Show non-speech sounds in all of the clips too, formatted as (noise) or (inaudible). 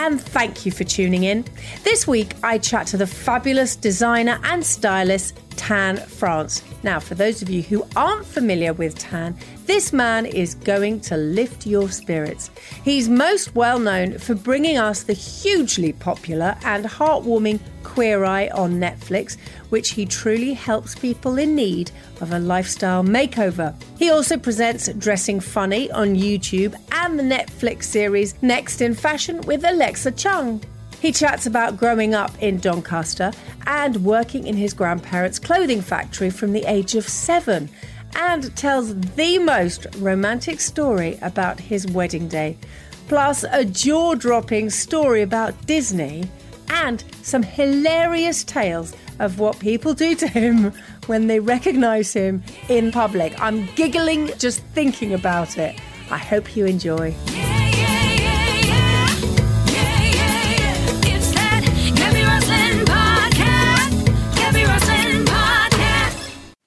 and thank you for tuning in. This week I chat to the fabulous designer and stylist Tan France. Now, for those of you who aren't familiar with Tan, this man is going to lift your spirits. He's most well known for bringing us the hugely popular and heartwarming Queer Eye on Netflix, which he truly helps people in need of a lifestyle makeover. He also presents Dressing Funny on YouTube and the Netflix series Next in Fashion with Alexa Chung. He chats about growing up in Doncaster and working in his grandparents' clothing factory from the age of seven, and tells the most romantic story about his wedding day, plus a jaw dropping story about Disney, and some hilarious tales of what people do to him when they recognise him in public. I'm giggling just thinking about it. I hope you enjoy.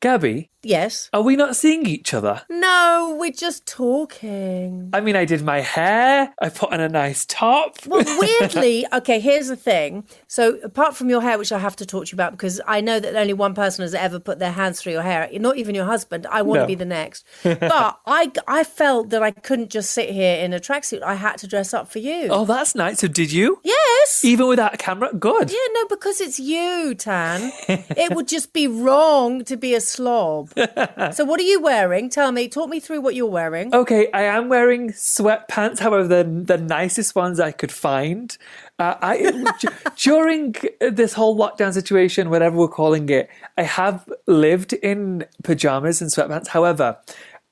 Gaby Roslin Podcast. Gaby Roslin Podcast. Gaby, Yes. are we not seeing each other? No, we're just talking. I mean, I did my hair, I put on a nice top. Well, (laughs) weirdly, okay, here's the thing. So, apart from your hair, which I have to talk to you about because I know that only one person has ever put their hands through your hair, not even your husband. I want to be the next. (laughs) But I, I felt that I couldn't just sit here in a tracksuit. I had to dress up for you. Oh, that's nice. So, did you? Yes. Even without a camera? Good. Yeah, no, because it's you, Tan. (laughs) it would just be wrong to be a slob. (laughs) so, what are you wearing? Tell me, talk me through what you're wearing. Okay, I am wearing sweatpants, however, the, the nicest ones I could find. Uh, I (laughs) during this whole lockdown situation, whatever we're calling it, I have lived in pajamas and sweatpants. However,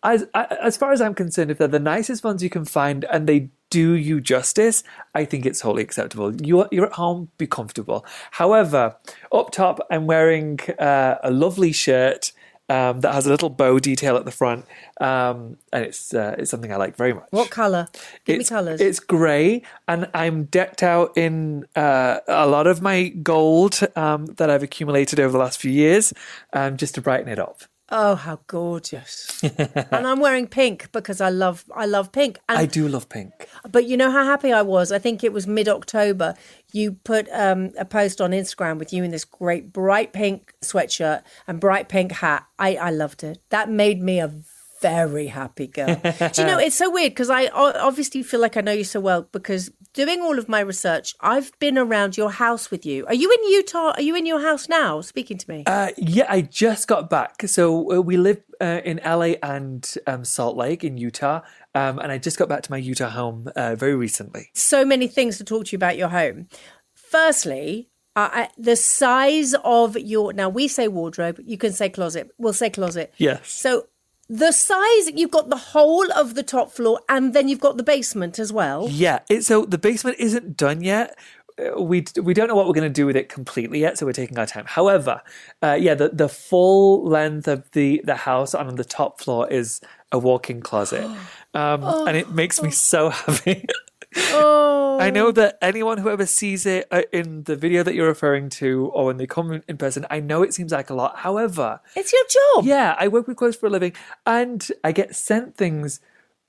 as as far as I'm concerned, if they're the nicest ones you can find and they do you justice, I think it's wholly acceptable. You're you're at home, be comfortable. However, up top, I'm wearing uh, a lovely shirt. Um, that has a little bow detail at the front, um, and it's uh, it's something I like very much. What colour? Give it's, me colours. It's grey, and I'm decked out in uh, a lot of my gold um, that I've accumulated over the last few years, um, just to brighten it up. Oh, how gorgeous! (laughs) and I'm wearing pink because I love I love pink. And, I do love pink. But you know how happy I was. I think it was mid October. You put um, a post on Instagram with you in this great bright pink sweatshirt and bright pink hat. I I loved it. That made me a very happy girl. Do you know (laughs) it's so weird because I obviously feel like I know you so well because doing all of my research, I've been around your house with you. Are you in Utah? Are you in your house now? Speaking to me. Uh, yeah, I just got back. So uh, we live uh, in LA and um, Salt Lake in Utah, um, and I just got back to my Utah home uh, very recently. so many things to talk to you about your home. Firstly, uh, the size of your now we say wardrobe, you can say closet. We'll say closet. Yes. So the size you've got the whole of the top floor, and then you've got the basement as well. Yeah, it, so the basement isn't done yet. Uh, We we don't know what we're going to do with it completely yet, so we're taking our time. However, uh, yeah, the the full length of the the house on the top floor is a walk-in closet, (gasps) um, and it makes me so (laughs) happy. Oh, I know that anyone who ever sees it uh, in the video that you're referring to, or when they come in- in person, I know it seems like a lot. However, it's your job. yeah, I work with clothes for a living, and I get sent things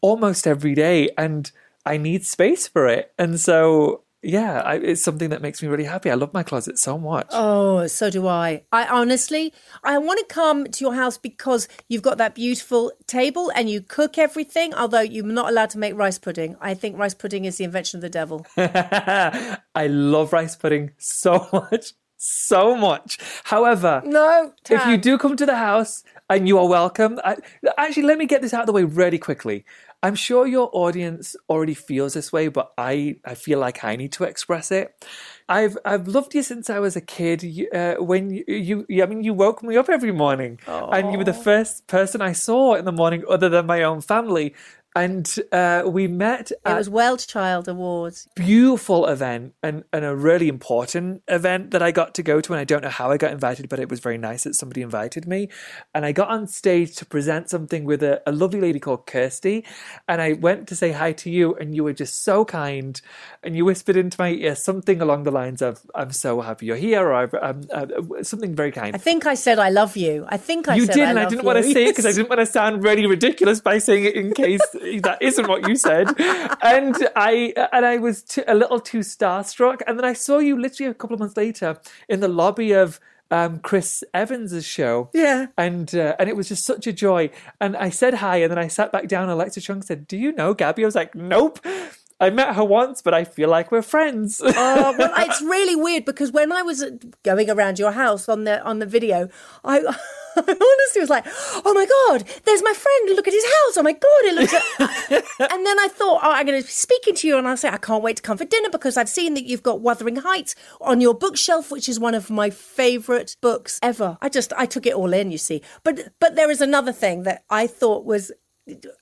almost every day, and I need space for it, and so yeah, I, it's something that makes me really happy. I love my closet so much. Oh, so do I. I honestly, I want to come to your house because you've got that beautiful table and you cook everything. Although you're not allowed to make rice pudding. I think rice pudding is the invention of the devil. (laughs) I love rice pudding so (laughs) much, so much. However, No, if you do come to the house and you are welcome, I, actually, let me get this out of the way really quickly. I'm sure your audience already feels this way, but I, I feel like I need to express it. I've I've loved you since I was a kid. You, uh, when you, you, you, I mean, you woke me up every morning, and you were the first person I saw in the morning, other than my own family. And uh, we met It was WellChild Awards. beautiful event and, and a really important event that I got to go to. And I don't know how I got invited, but it was very nice that somebody invited me. And I got on stage to present something with a, a lovely lady called Kirsty. And I went to say hi to you, and you were just so kind. And you whispered into my ear something along the lines of, I'm so happy you're here, or I've, um, uh, something very kind. I think I said I love you. I think I you said did, I and I didn't you. want to say it because I (laughs) didn't want to sound really ridiculous by saying it in case that isn't what you said. And I and I was too, a little too starstruck. And then I saw you literally a couple of months later in the lobby of um, Chris Evans's show. Yeah. and uh, and it was just such a joy. And I said hi, and then I sat back down. and Alexa Chung said, "Do you know Gaby?" I was like, "Nope." I met her once, but I feel like we're friends. Oh, well, (laughs) it's really weird because when I was uh, going around your house on the on the video, I, (laughs) I honestly was like, "Oh my god, there's my friend! Look at his house! Oh my god, it looks." (laughs) and then I thought, "Oh, I'm going to be speaking to you," and I say, "I can't wait to come for dinner because I've seen that you've got Wuthering Heights on your bookshelf, which is one of my favourite books ever." I just I took it all in, you see. But but there is another thing that I thought was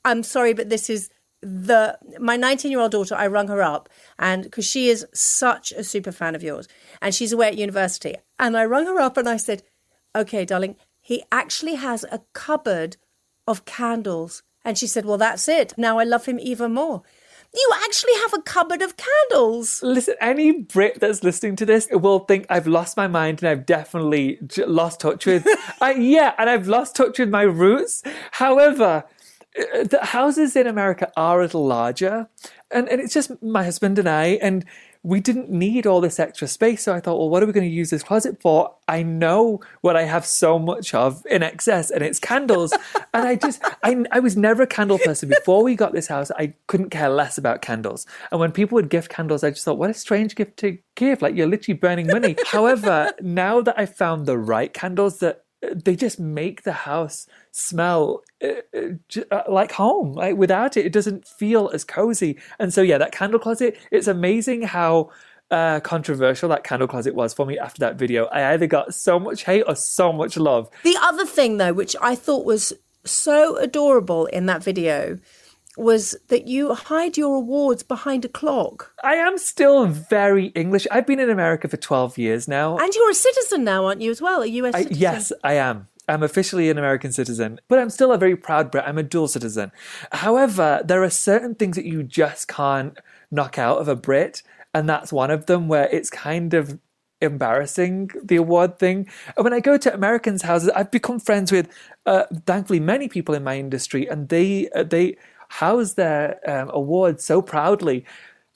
I'm sorry, but this is the my 19 year old daughter. I rung her up, and because she is such a super fan of yours, and she's away at university, and I rung her up and I said, "Okay, darling, he actually has a cupboard of candles," and she said, "Well, that's it. Now I love him even more." You actually have a cupboard of candles. Listen, any Brit that's listening to this will think I've lost my mind and I've definitely j- lost touch with. (laughs) I, yeah, and I've lost touch with my roots. However, the houses in America are a little larger, and, and it's just my husband and I, and we didn't need all this extra space. So I thought, well, what are we going to use this closet for? I know what I have so much of in excess, and it's candles. (laughs) and I just, I, I was never a candle person. Before we got this house, I couldn't care less about candles. And when people would gift candles, I just thought, what a strange gift to give. Like, you're literally burning money. (laughs) However, now that I found the right candles that they just make the house smell uh, uh, uh, like home. Like without it, it doesn't feel as cozy. And so, yeah, that candle closet. It's amazing how uh, controversial that candle closet was for me after that video. I either got so much hate or so much love. The other thing, though, which I thought was so adorable in that video, was that you hide your awards behind a clock. I am still very English. I've been in America for twelve years now. And you're a citizen now, aren't you, as well? A US I, citizen? yes, I am. I'm officially an American citizen, but I'm still a very proud Brit. I'm a dual citizen. However, there are certain things that you just can't knock out of a Brit, and that's one of them where it's kind of embarrassing the award thing. And When I go to Americans' houses, I've become friends with, uh, thankfully, many people in my industry, and they uh, they house their um, awards so proudly.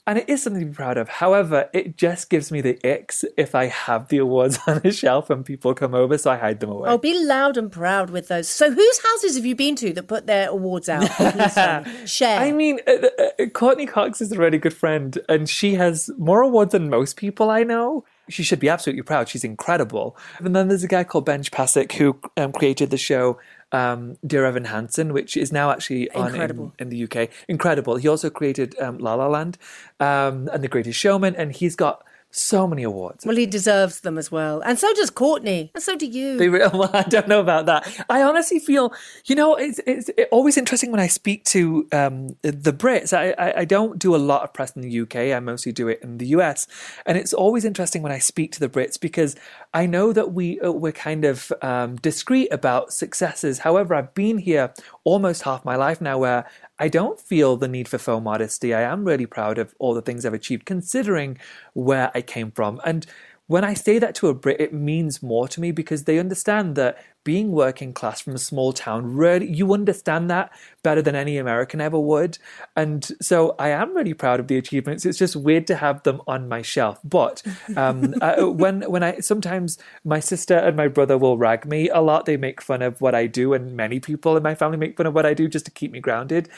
And it is something to be proud of. However, it just gives me the icks if I have the awards (laughs) on a shelf and people come over, so I hide them away. Oh, be loud and proud with those. So, whose houses have you been to that put their awards out? Please tell me. Share. I mean, uh, uh, Courteney Cox is a really good friend, and she has more awards than most people I know. She should be absolutely proud. She's incredible. And then there's a guy called Benj Pasek who um, created the show um, Dear Evan Hansen, which is now actually on in, in the UK. Incredible. He also created um, La La Land um, and The Greatest Showman, and he's got so many awards. well, he deserves them as well. And so does Courtney. And so do you. They (laughs) well, I don't know about that. I honestly feel, you know, it's, it's always interesting when I speak to um, the Brits. I, I, I don't do a lot of press in the UK. I mostly do it in the US, and it's always interesting when I speak to the Brits because I know that we uh, we're kind of um, discreet about successes. However, I've been here almost half my life now, where I don't feel the need for faux modesty. I am really proud of all the things I've achieved, considering where I came from. And when I say that to a Brit, it means more to me because they understand that being working class from a small town, really, you understand that better than any American ever would. And so I am really proud of the achievements. It's just weird to have them on my shelf. But um, (laughs) uh, when when I sometimes my sister and my brother will rag me a lot. They make fun of what I do, and many people in my family make fun of what I do just to keep me grounded.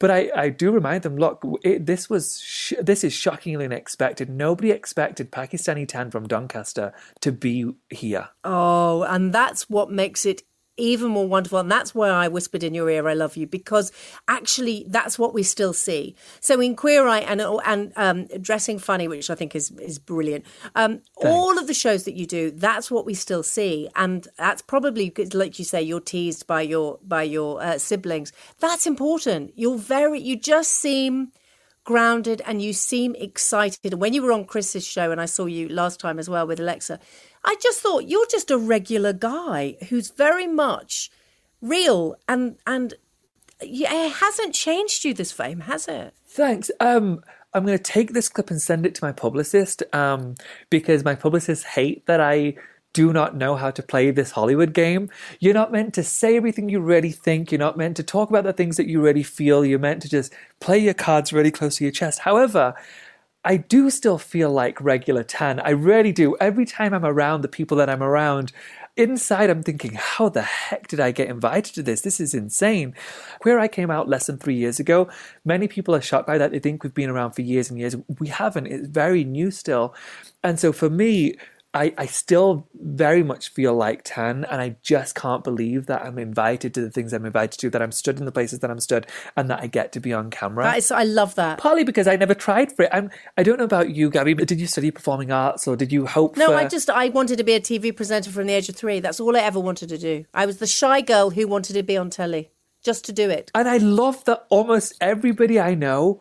But I, I do remind them, look, it, this was sh- this is shockingly unexpected. Nobody expected Pakistani Tan from Doncaster to be here. Oh, and that's what makes it even more wonderful. And that's why I whispered in your ear, I love you, because actually that's what we still see. So in Queer Eye and, and um, Dressing Funny, which I think is, is brilliant, um, all of the shows that you do, that's what we still see. And that's probably, like you say, you're teased by your, by your uh, siblings. That's important. You're very, you just seem grounded and you seem excited. And when you were on Chris's show, and I saw you last time as well with Alexa, I just thought you're just a regular guy who's very much real and and it hasn't changed you this fame, has it? Thanks. Um, I'm going to take this clip and send it to my publicist um, because my publicists hate that I do not know how to play this Hollywood game. You're not meant to say everything you really think. You're not meant to talk about the things that you really feel. You're meant to just play your cards really close to your chest. However, I do still feel like regular Tan. I really do. Every time I'm around the people that I'm around, inside I'm thinking, how the heck did I get invited to this? This is insane. Where I came out less than three years ago. Many people are shocked by that. They think we've been around for years and years. We haven't. It's very new still. And so for me, I, I still very much feel like Tan, and I just can't believe that I'm invited to the things I'm invited to, that I'm stood in the places that I'm stood, and that I get to be on camera. That is, I love that. Partly because I never tried for it. I'm, I don't know about you, Gaby, but did you study performing arts or did you hope No, for... I just I wanted to be a TV presenter from the age of three. That's all I ever wanted to do. I was the shy girl who wanted to be on telly, just to do it. And I love that almost everybody I know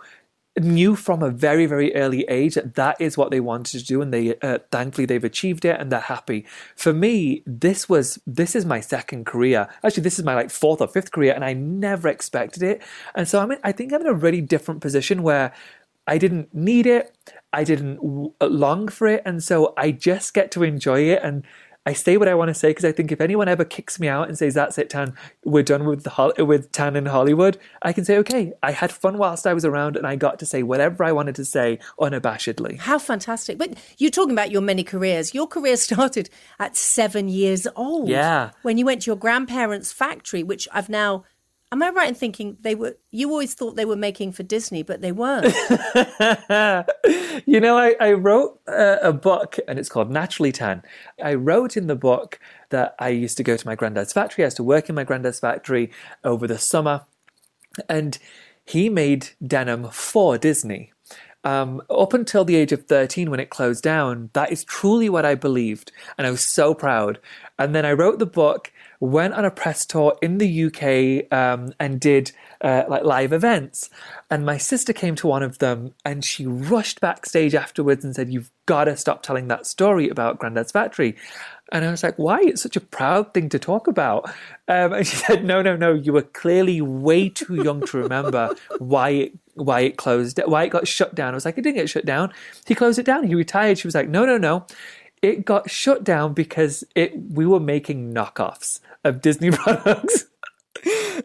knew from a very very early age that that is what they wanted to do and they uh, thankfully they've achieved it and they're happy. For me this was this is my second career. Actually this is my like fourth or fifth career and i never expected it. And so i'm in, i think i'm in a really different position where i didn't need it. I didn't w- long for it. And so i just get to enjoy it and I say what I want to say because I think if anyone ever kicks me out and says that's it, Tan, we're done with the with Tan in Hollywood, I can say okay, I had fun whilst I was around and I got to say whatever I wanted to say unabashedly. How fantastic. But you're talking about your many careers. Your career (laughs) started at seven years old. Yeah. When you went to your grandparents' factory, which I've now. Am I right in thinking they were? You always thought they were making for Disney, but they weren't. (laughs) you know, I, I wrote uh, a book and it's called Naturally Tan. I wrote in the book that I used to go to my granddad's factory. I used to work in my granddad's factory over the summer, and he made denim for Disney. Um, up until the age of 13 when it closed down, that is truly what I believed. And I was so proud. And then I wrote the book, went on a press tour in the UK, um, and did uh, like live events. And my sister came to one of them and she rushed backstage afterwards and said, You've got to stop telling that story about Grandad's factory. And I was like, Why? It's such a proud thing to talk about. Um, and she (laughs) said, No, no, no. You were clearly way too young to remember why it why it closed, why it got shut down. I was like, it didn't get shut down. He closed it down. He retired. She was like, no, no, no. It got shut down because it we were making knockoffs of Disney (laughs) products.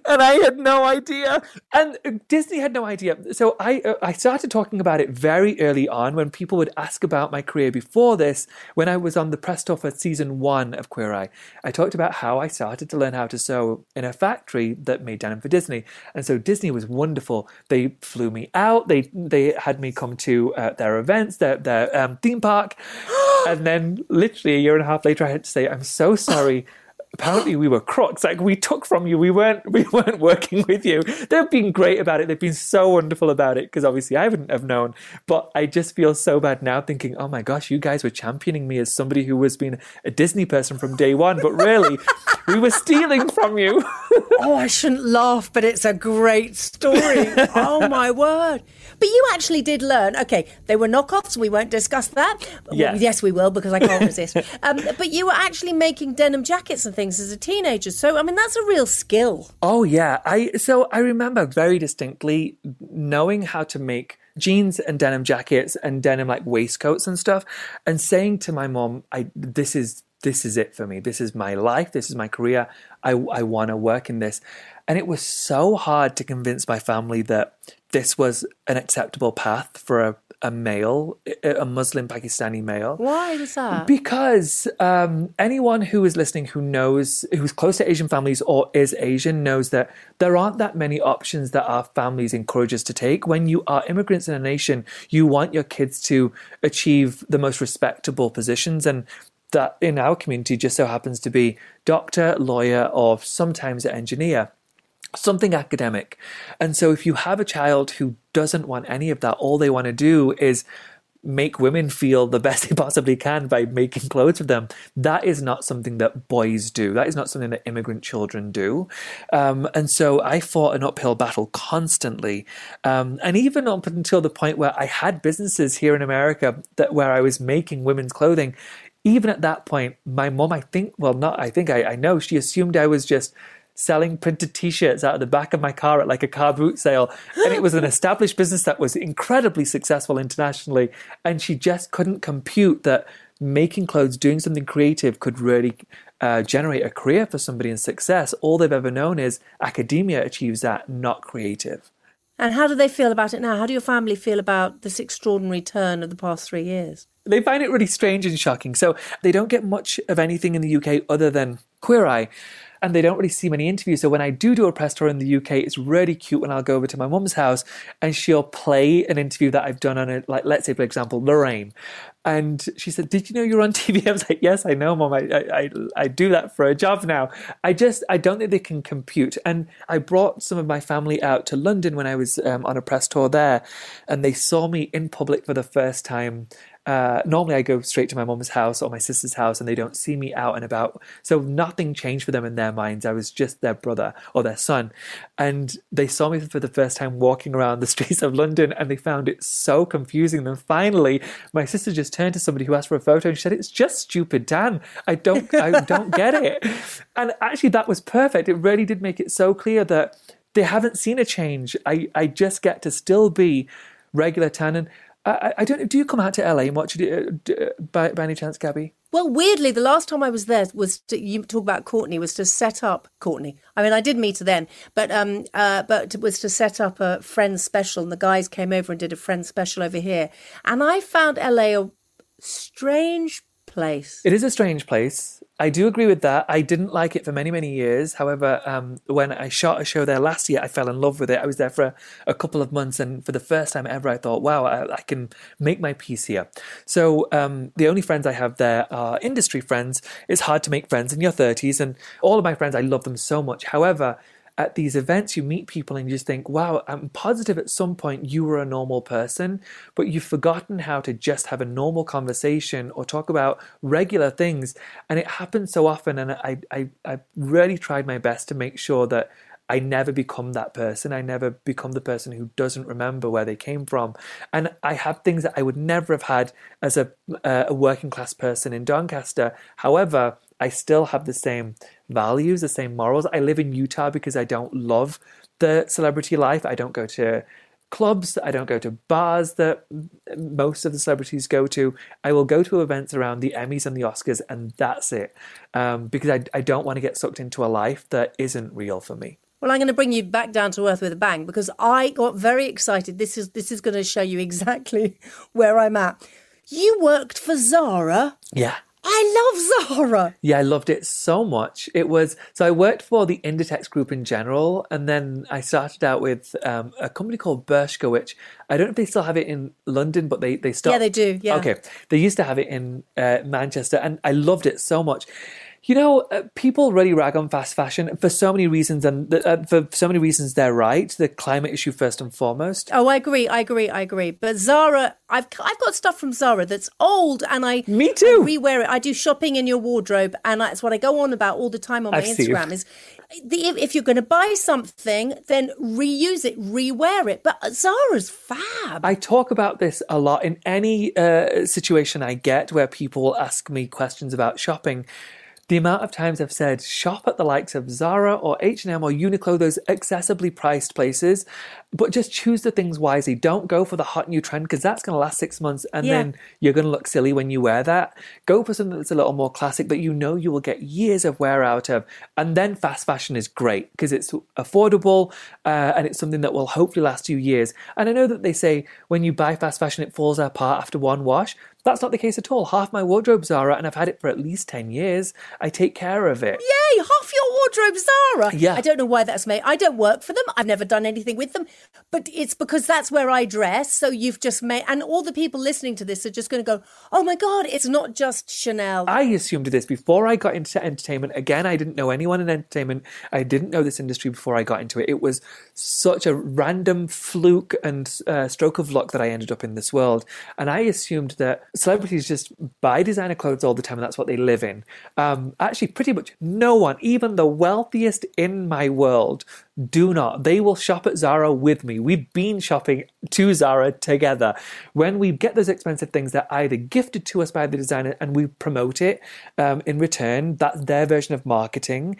And I had no idea, and Disney had no idea. So I uh, I started talking about it very early on when people would ask about my career before this. When I was on the press tour for season one of Queer Eye, I talked about how I started to learn how to sew in a factory that made denim for Disney, and so Disney was wonderful. They flew me out. They they had me come to uh, their events, their their um, theme park, (gasps) (gasps) and then literally a year and a half later, I had to say, "I'm so sorry." Apparently we were crooks. Like we took from you. We weren't (laughs) we weren't working with you. They've been great about it. They've been so wonderful about it because obviously I wouldn't have known. But I just feel so bad now thinking, oh my gosh, you guys were championing me as somebody who was being a Disney person from day one, but really (laughs) we were stealing from you. (laughs) oh, I shouldn't laugh, but it's a great story. oh my word. But you actually did learn. Okay, they were knockoffs. We won't discuss that. Yes. Well, yes, we will because I can't (laughs) resist. Um, but you were actually making denim jackets and things as a teenager. So I mean, that's a real skill. Oh yeah, I so I remember very distinctly knowing how to make jeans and denim jackets and denim like waistcoats and stuff, and saying to my mom, "I this is." this is it for me. This is my life. This is my career. I, I want to work in this. And it was so hard to convince my family that this was an acceptable path for a, a male, a Muslim Pakistani male. Why was that? Because um, anyone who is listening who knows, who's close to Asian families or is Asian, knows that there aren't that many options that our families encourage us to take. When you are immigrants in a nation, you want your kids to achieve the most respectable positions. And that in our community just so happens to be doctor, lawyer, or sometimes engineer something academic. And so if you have a child who doesn't want any of that, all they want to do is make women feel the (laughs) best they possibly can by making clothes for them. That is not something that boys do. That is not something that immigrant children do. Um, and so I fought an uphill battle constantly. Um, and even up until the point where I had businesses here in America that where I was making women's clothing. Even at that point, my mom, I think, well, not, I think I, I know, she assumed I was just selling printed t-shirts out of the back of my car at like a car boot sale and it was an (laughs) established business that was incredibly successful internationally and she just couldn't compute that making clothes doing something creative could really uh, generate a career for somebody and success all they've ever known is academia achieves that not creative And how do they feel about it now? How do your family feel about this extraordinary turn of the past three years? they find it really strange and shocking. So they don't get much of anything in the UK other than Queer Eye. And they don't really see many interviews. So when I do do a press tour in the UK, it's really cute when I'll go over to my mum's house and she'll play an interview that I've done on it. Like, let's say, for example, Lorraine. And she said, Did you know you're on (laughs) TV? I was like, Yes, I know, mom. I, I, I, do that for a job now. I just, I don't think they can compute. And I brought some of my family out to London when I was um, on a press tour there. And they saw me in public for the first time uh, normally I go straight to my mum's house or my sister's house and they don't see me out and about. So nothing changed for them in their minds. I was just their brother or their son. And they saw me for the first time walking around the (laughs) streets of London and they found it so confusing. Then finally, my sister just turned to somebody who asked for a photo and she said, It's just stupid, Tan. I don't, I don't get it. (laughs) And actually, that was perfect. It really did make it so clear that they haven't seen a change. I, I just get to still be regular Tannen. I, I don't know. Do you come out to LA and watch it uh, uh, by, by any chance, Gaby? Well, weirdly, the last time I was there was to, you talk about Courtney was to set up Courtney. I mean, I did meet her then, but um, uh, but it was to set up a friends special, and the guys came over and did a friends special over here, and I found LA a strange place. It is a strange place. I do agree with that. I didn't like it for many, many years. However, um, when I shot a show there last year, I fell in love with it. I was there for a, a couple of months, and for the first time ever, I thought, wow, I, I can make my peace here. So, um, the only friends I have there are industry friends. It's hard to make friends in your 30s, and all of my friends, I love them so much. However, at these events, you meet people and you just think, wow, I'm positive at some point you were a normal person, but you've forgotten how to just have a normal conversation or talk about regular things. And it happens so often. And I, I, I really tried my best to make sure that I never become that person. I never become the person who doesn't remember where they came from. And I have things that I would never have had as a, uh, a working class person in Doncaster. However, I still have the same values, the same morals. I live in Utah because I don't love the celebrity life. I don't go to clubs, I don't go to bars that most of the celebrities go to. I will go to events around the Emmys and the Oscars, and that's it. Um, because I, I don't want to get sucked into a life that isn't real for me. Well, I'm going to bring you back down to earth with a bang because I got very excited. This is this is going to show you (laughs) exactly where I'm at. You worked for Zara. Yeah. I love Zara. Yeah, I loved it so much. It was so I worked for the Inditex group in general, and then I started out with um, a company called Bershka, which I don't know if they still have it in London, but they they stopped. Yeah, they do, yeah. Okay, they used to have it in uh, Manchester, and I loved it so much. You know, uh, people really rag on fast fashion for so many reasons, and the, uh, for so many reasons they're right. The climate issue first and foremost. Oh, I agree. I agree. I agree. But Zara, I've I've got stuff from Zara that's old, and I Me too. I rewear it. I do shopping in your wardrobe, and that's what I go on about all the time on my I've. Instagram. Is the, if, if you're going to buy something, then reuse it, rewear it. But Zara's fab. I talk about this a lot in any uh, situation I get where people ask me questions about shopping. The amount of times I've said shop at the likes of Zara or H&M or Uniqlo, those accessibly priced places, but just choose the things wisely. Don't go for the hot new trend because that's going to last six months and Yeah. then you're going to look silly when you wear that. Go for something that's a little more classic that you know you will get years of wear out of. And then fast fashion is great because it's affordable uh, and it's something that will hopefully last you years. And I know that they say when you buy fast fashion, it falls apart after one wash. That's not the case at all. Half my wardrobe's Zara and I've had it for at least 10 years. I take care of it. Yay, half your wardrobe Zara. Yeah. I don't know why that's made. I don't work for them. I've never done anything with them. But it's because that's where I dress. So you've just made, and all the people listening to this are just going to go, oh my God, it's not just Chanel. I assumed this before I got into entertainment. Again, I didn't know anyone in entertainment. I didn't know this industry before I got into it. It was such a random fluke and uh, stroke of luck that I ended up in this world. And I assumed that celebrities just buy designer clothes all the time and that's what they live in. Um, actually, pretty much no one, even the wealthiest in my world, do not. They will shop at Zara with me. We've been shopping to Zara together. When we get those expensive things, they're either gifted to us by the designer and we promote it um, in return. That's their version of marketing.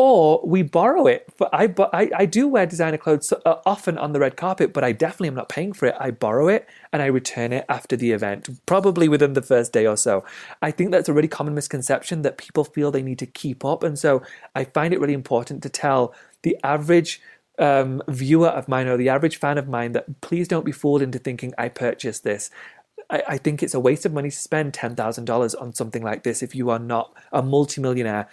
Or we borrow it. I, I, I do wear designer clothes uh, often on the red carpet, but I definitely am not paying for it. I borrow it and I return it after the event, probably within the first day or so. I think that's a really common misconception that people feel they need to keep up. And so I find it really important to tell the average um, viewer of mine or the average fan of mine that please don't be fooled into thinking I purchased this. I, I think it's a waste of money to spend $10,000 on something like this if you are not a multimillionaire.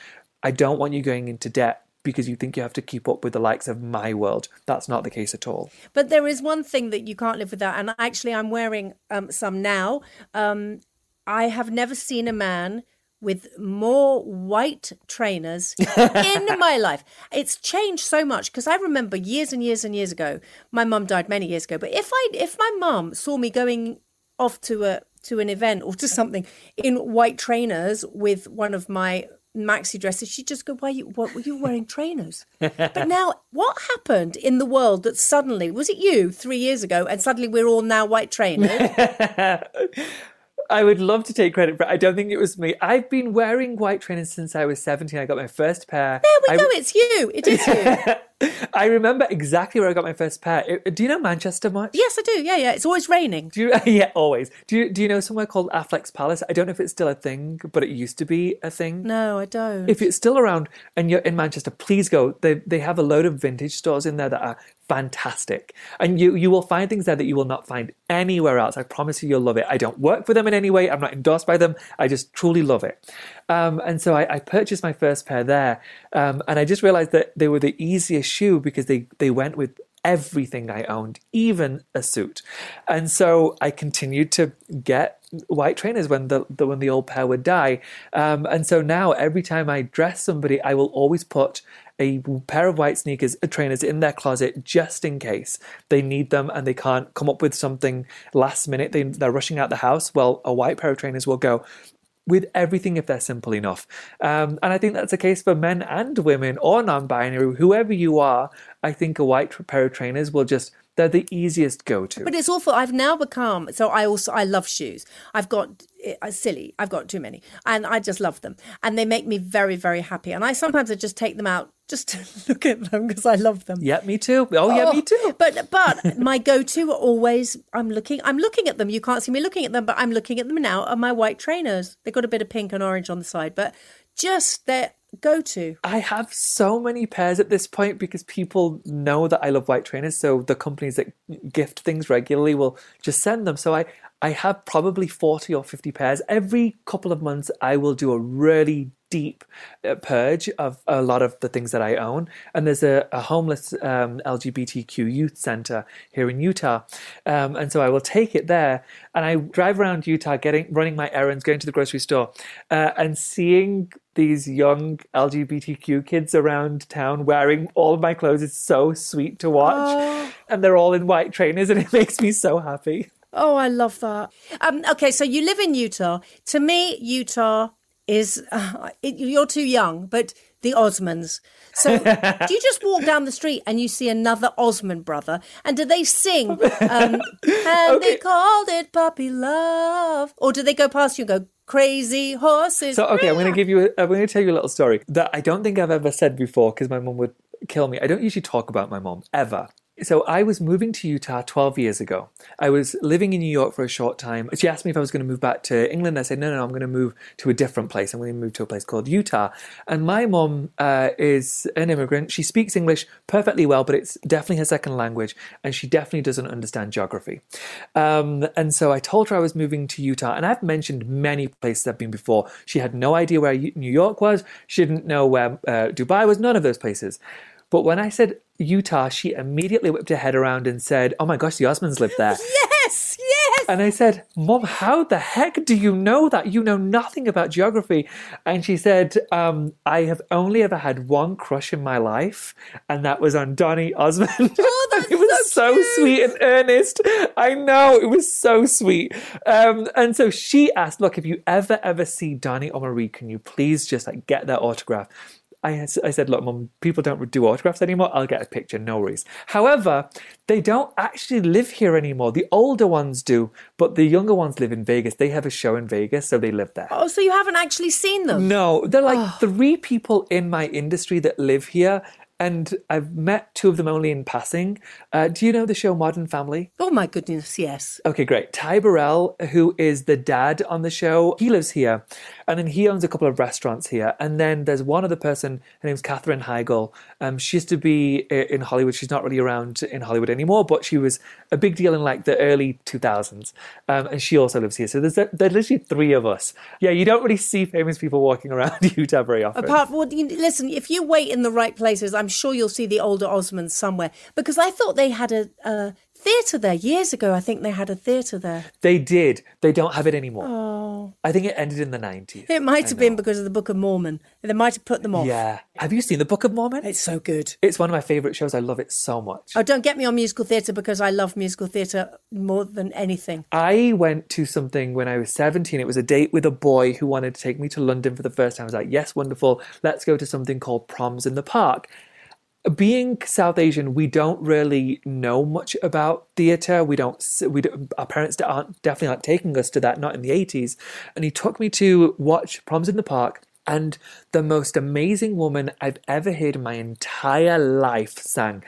I don't want you going into debt because you think you have to keep up with the likes of my world. That's not the case at all. But there is one thing that you can't live without, and actually, I'm wearing um, some now. Um, I have never seen a man with more white trainers in (laughs) my life. It's changed so much because I remember years and years and years ago. My mum died many years ago, but if I if my mum saw me going off to a to an event or to something in white trainers with one of my maxi dresses, she'd just go, "Why you? What were you wearing trainers?" but now, what happened in the world that suddenly was it you three years ago, and suddenly we're all now white trainers? (laughs) I would love to take credit, but I don't think it was me. I've been wearing white trainers since I was 17. I got my first pair. there we I- go. It's you. It is you. (laughs) (laughs) I remember exactly where I got my first pair. Do you know Manchester much? yes, I do. Yeah, yeah. It's always raining. Do you, (laughs) yeah, always. Do you, do you know somewhere called Affleck's Palace? I don't know if it's still a thing, but it used to be a thing. No, I don't. If it's still around and you're in Manchester, please go. They they have a load of vintage stores in there that are fantastic, and you you will find things there that you will not find anywhere else. I promise you, you'll love it. I don't work for them in any way. I'm not endorsed by them. I just truly love it. Um, and so I, I purchased my first pair there, um, and I just realized that they were the easiest shoe because they they went with everything I owned, even a suit. And so I continued to get white trainers when the, the when the old pair would die. Um, and so now every time I dress somebody, I will always put a pair of white sneakers, uh, trainers in their closet just in case they need them and they can't come up with something last minute. They, they're rushing out the house. Well, a white pair of trainers will go with everything if they're simple enough. Um, and I think that's a case for men and women or non binary, whoever you are. I think a white pair of trainers will just, they're the easiest go to. But it's awful. I've now become so. I also I love shoes. I've got uh, silly. I've got too many, and I just love them, and they make me very very happy. And I sometimes I just take them out just to (laughs) look at them because I love them. yeah, me too. Oh, yeah, me too. But but (laughs) my go-to are always I'm looking I'm looking at them. You can't see me looking at them, but I'm looking at them now. Are my white trainers? They've got a bit of pink and orange on the side, but just their go-to. I have so many pairs at this point because people know that I love white trainers. So the companies that gift things regularly will just send them. So I, I have probably 40 or 50 pairs. Every couple of months, I will do a really deep uh, purge of a lot of the things that I own. And there's a, a homeless um, LGBTQ youth center here in Utah. Um, and so I will take it there and I drive around Utah getting running my errands, going to the grocery store uh, and seeing these young LGBTQ kids around town wearing all of my clothes is so sweet to watch. And they're all in white trainers and it (laughs) makes me so happy. Oh, I love that. Um, okay, so you live in Utah. To me, Utah is uh, it, you're too young, but the Osmonds. So do you just walk down the street and you see another Osmond brother? And do they sing? Um, (laughs) and they called it puppy love, or do they go past you and go crazy horses? So okay, I'm going to give you. A, I'm going to tell you a little story that I don't think I've ever said before because my mum would kill me. I don't usually talk about my mum ever. So I was moving to Utah 12 years ago. I was living in New York for a short time. She asked me if I was going to move back to England. I said, no, no, I'm going to move to a different place. I'm going to move to a place called Utah. And my mom uh, is an immigrant. She speaks English perfectly well, but it's definitely her second language. And she definitely doesn't understand geography. Um, and so I told her I was moving to Utah. And I've mentioned many places I've been before. She had no idea where New York was. She didn't know where uh, Dubai was, none of those places. But when I said Utah, she immediately whipped her head around and said, Oh my gosh, the Osmonds live there. (laughs) yes, yes. And I said, Mom, how the heck do you know that? You know nothing about geography. And she said, um, I have only ever had one crush in my life, and that was on Donny Osmond. Oh, (laughs) that's it was so so, sweet and earnest. I know, it was so sweet. Um, and so she asked, Look, if you ever, ever see Donny or Marie, can you please just like get their autograph? I, I said, look, mum, people don't do autographs anymore. I'll get a picture, no worries. However, they don't actually live here anymore. The older ones do, but the younger ones live in Vegas. They have a show in Vegas, so they live there. Oh, so you haven't actually seen them? No, they're like three people in my industry that live here, and I've met two of them only in passing. Uh, do you know the show Modern Family? Oh my goodness, yes. Okay, great. Ty Burrell, who is the dad on the show, he lives here. And then he owns a couple of restaurants here. And then there's one other person, her name's Katherine Heigl. Um, she used to be in Hollywood. She's not really around in Hollywood anymore, but she was a big deal in like the early 2000s. Um, and she also lives here. So there's, there's literally three of us. Yeah, you don't really see famous people walking around (laughs) Utah very often. Apart from, listen, if you wait in the right places, I'm sure you'll see the older Osmonds somewhere. Because I thought they had a, a theatre there years ago. I think they had a theatre there. They did. They don't have it anymore. Oh. I think it ended in the 90s. It might have been because of the Book of Mormon. They might have put them off. Yeah. Have you seen the Book of Mormon? It's so good. It's one of my favorite shows. I love it so much. Oh, don't get me on musical theatre because I love musical theatre more than anything. I went to something when I was 17. It was a date with a boy who wanted to take me to London for the first time. I was like, yes, wonderful. Let's go to something called Proms in the Park. Being South Asian, we don't really know much about theatre. We don't, we don't, our parents aren't definitely aren't taking us to that, not in the 80s. And he took me to watch Proms in the Park. And the most amazing woman I've ever heard in my entire life sang.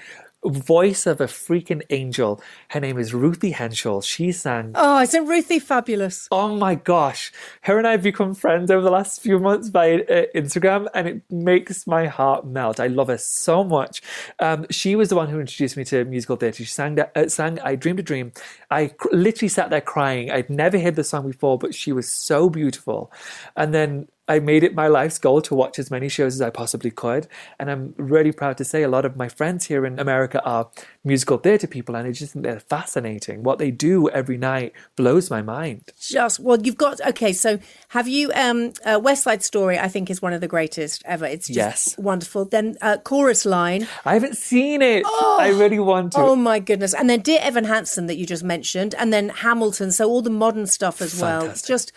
Voice of a freaking angel. Her name is Ruthie Henshall. She sang Oh, isn't Ruthie fabulous? Oh my gosh. Her and I have become friends over the last few months by uh, Instagram, and it makes my heart melt. I love her so much. Um, she was the one who introduced me to musical theatre. She sang, that, uh, sang I Dreamed a Dream. I cr- literally sat there crying. I'd never heard the song before, but she was so beautiful. And then I made it my life's goal to watch as many shows as I possibly could. And I'm really proud to say a lot of my friends here in America are musical theatre people, and I just think they're fascinating. What they do every night blows my mind. Just well, you've got okay. So have you? Um, uh, West Side Story, I think, is one of the greatest ever. It's just Yes. wonderful. Then uh, Chorus Line. I haven't seen it. I really want to. Oh my goodness! And then Dear Evan Hansen that you just mentioned, and then Hamilton. So all the modern stuff as well. It's Just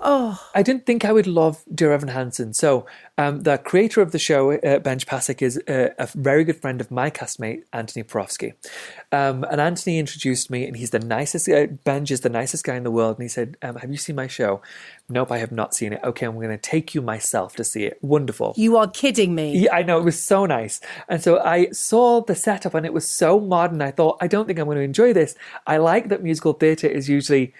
oh, I didn't think I would love Dear Evan Hansen. So, um, the creator of the show, uh, Benj Pasek, is uh, a very good friend of my castmate, Antoni Porowski. Um, and Anthony introduced me, and he's the nicest, uh, Benj is the nicest guy in the world. And he said, um, Have you seen my show? Nope, I have not seen it. Okay, I'm going to take you myself to see it. Wonderful. you are kidding me. Yeah, I know it was so nice. And so I saw the setup and it was so modern. I thought, I don't think I'm going to enjoy this. I like that musical theatre is usually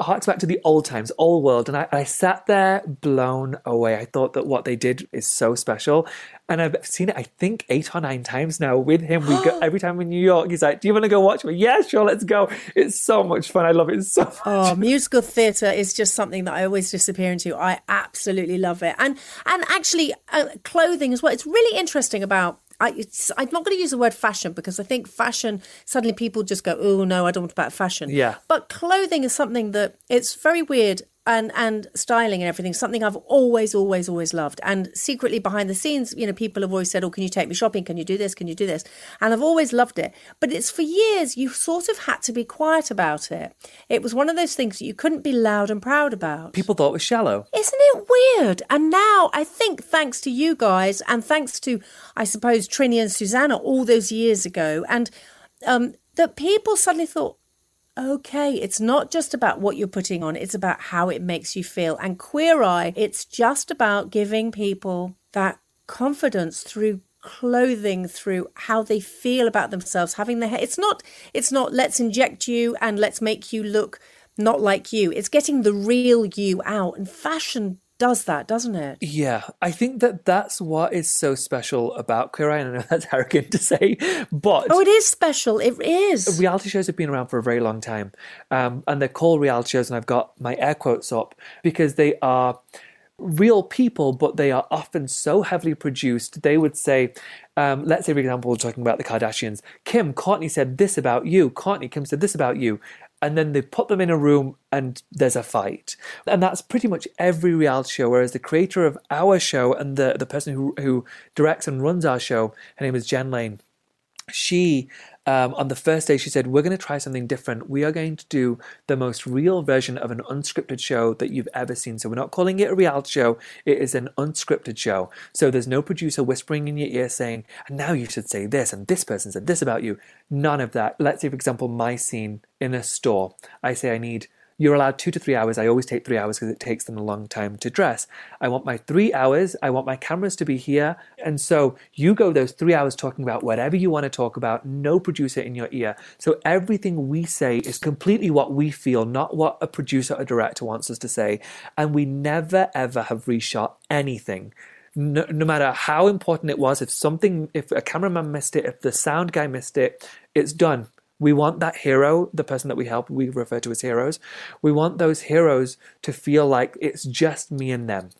harks back to the old times, old world. And I, I sat there blown away. I thought that what they did is so special. And I've seen it, I think, eight or nine times now with him. We go (gasps) every time in New York. He's like, "Do you want to go watch me?" Yeah, sure, let's go. It's so much fun. I love it so much. Oh, (laughs) musical theatre is just something that I always disappear into. I absolutely love it, and and actually uh, clothing as well. It's really interesting about. I, it's, I'm not going to use the word fashion because I think fashion suddenly people just go, oh no, I don't want about fashion. Yeah. But clothing is something that it's very weird. And and styling and everything something I've always always always loved. And secretly behind the scenes you know people have always said oh can you take me shopping? Can you do this? Can you do this? And I've always loved it. But it's for years you sort of had to be quiet about it. It was one of those things that you couldn't be loud and proud about. People thought it was shallow. isn't it weird? And now I think thanks to you guys and thanks to I suppose Trinny and Susannah all those years ago and um that people suddenly thought okay, it's not just about what you're putting on, it's about how it makes you feel. And Queer Eye, it's just about giving people that confidence through clothing through how they feel about themselves having their hair. It's not it's not let's inject you and let's make you look not like you. It's getting the real you out. And fashion does that doesn't it Yeah, I think that that's what is so special about Queer Eye. And I know that's arrogant to say, but oh it is special it is reality shows have been around for a very long time. Um, and they're called reality shows, and I've got my air quotes up because they are real people, but they are often so heavily produced. They would say, um, let's say, for example, we're talking about the Kardashians. Kim, Courtney said this about you. Courtney, Kim said this about you. And then they put them in a room and there's a fight. And that's pretty much every reality show. Whereas the creator of our show and the, the person who, who directs and runs our show, her name is Jen Lane she um, on the first day she said we're going to try something different. We are going to do the most real version of an unscripted show that you've ever seen. So we're not calling it a reality show. It is an unscripted show. So there's no producer whispering in your ear saying and now you should say this and this person said this about you. None of that. Let's say for example my scene in a store. I say i need you're allowed two to three hours. I always take three hours because it takes them a long time to dress. I want my three hours. I want my cameras to be here. And so you go those three hours talking about whatever you want to talk about, no producer in your ear. So everything we say is completely what we feel, not what a producer or director wants us to say. And we never ever have reshot anything. No, no matter how important it was, if something, if a cameraman missed it, if the sound guy missed it, it's done. We want that hero, the person that we help, we refer to as heroes. We want those heroes to feel like it's just me and them.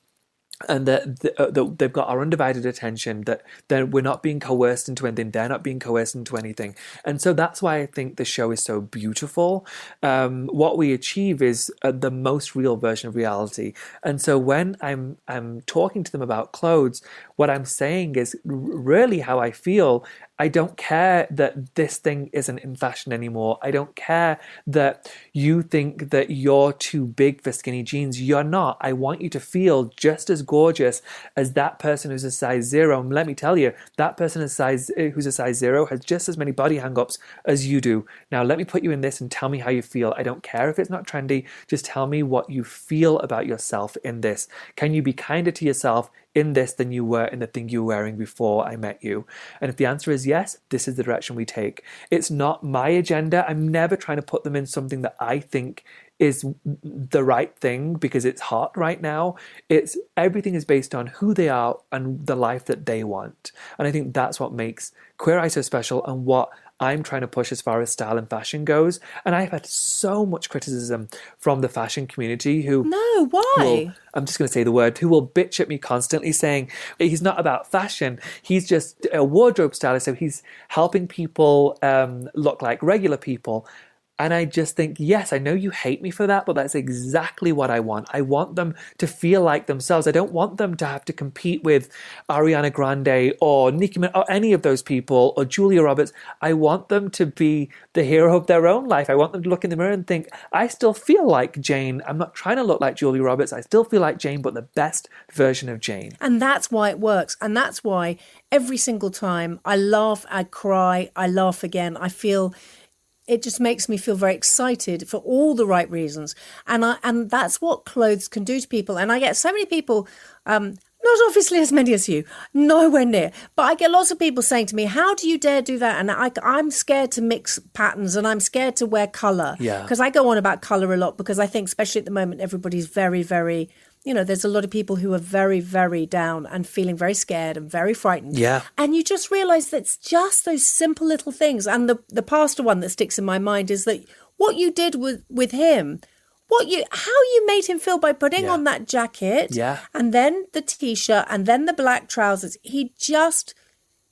And that, that, uh, they've got our undivided attention, that, that we're not being coerced into anything, they're not being coerced into anything. And so that's why I think the show is so beautiful. Um, what we achieve is uh, the most real version of reality. And so when I'm, I'm talking to them about clothes, what I'm saying is really how I feel. I don't care that this thing isn't in fashion anymore. I don't care that you think that you're too big for skinny jeans. You're not. I want you to feel just as gorgeous as that person who's a size zero. And let me tell you, that person is size, uh, who's a size zero has just as many body hang ups as you do. Now, let me put you in this and tell me how you feel. I don't care if it's not trendy. Just tell me what you feel about yourself in this. Can you be kinder to yourself in this than you were in the thing you were wearing before I met you? And if the answer is yes, this is the direction we take. It's not my agenda. I'm never trying to put them in something that I think is the right thing because it's hot right now. It's everything is based on who they are and the life that they want. And I think that's what makes Queer Eye so special and what I'm trying to push as far as style and fashion goes. And I've had so much criticism from the fashion community who no why will, I'm just going to say the word, who will bitch at me constantly saying he's not about fashion. He's just a wardrobe stylist. So he's helping people um, look like regular people. And I just think, yes, I know you hate me for that, but that's exactly what I want. I want them to feel like themselves. I don't want them to have to compete with Ariana Grande or Nicki Minaj or any of those people or Julia Roberts. I want them to be the hero of their own life. I want them to look in the mirror and think, I still feel like Jane. I'm not trying to look like Julia Roberts. I still feel like Jane, but the best version of Jane. And that's why it works. And that's why every single time I laugh, I cry, I laugh again. I feel it just makes me feel very excited for all the right reasons. And I and that's what clothes can do to people. And I get so many people um not obviously as many as you, nowhere near. But I get lots of people saying to me, "How do you dare do that?" And I, I'm scared to mix patterns, and I'm scared to wear color. Yeah. Because I go on about color a lot because I think, especially at the moment, everybody's very, very. You know, there's a lot of people who are very, very down and feeling very scared and very frightened. Yeah. And you just realize that it's just those simple little things. And the the pastor one that sticks in my mind is that what you did with with him, what you how you made him feel by putting Yeah. on that jacket, Yeah. and then the t-shirt, and then the black trousers. He just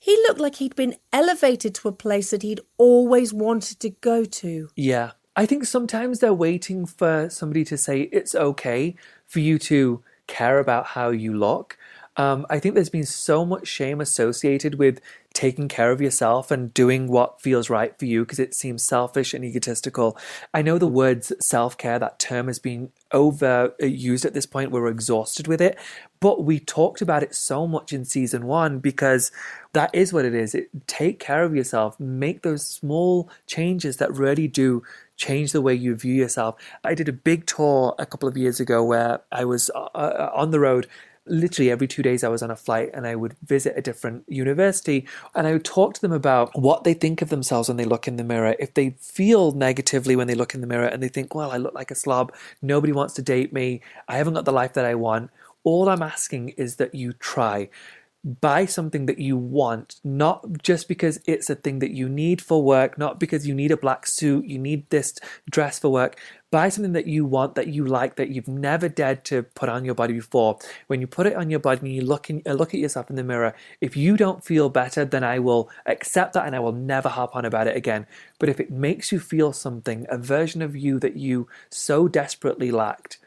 he looked like he'd been elevated to a place that he'd always wanted to go to. Yeah. I think sometimes they're waiting for somebody to say it's okay for you to care about how you look. Um, I think there's been so much shame associated with taking care of yourself and doing what feels right for you because it seems selfish and egotistical. I know the words self care, that term has been overused at this point. We're exhausted with it. But we talked about it so much in season one because that is what it is. It, take care of yourself, make those small changes that really do change the way you view yourself. I did a big tour a couple of years ago where I was uh, uh, on the road literally every two days I was on a flight and I would visit a different university and I would talk to them about what they think of themselves when they look in the mirror. If they feel negatively when they look in the mirror and they think, well, I look like a slob, nobody wants to date me, I haven't got the life that I want, all I'm asking is that you try. Buy something that you want, not just because it's a thing that you need for work, not because you need a black suit, you need this dress for work. Buy something that you want, that you like, that you've never dared to put on your body before. When you put it on your body and you look in, uh, look at yourself in the mirror, if you don't feel better, then I will accept that and I will never harp on about it again. But if it makes you feel something, a version of you that you so desperately lacked,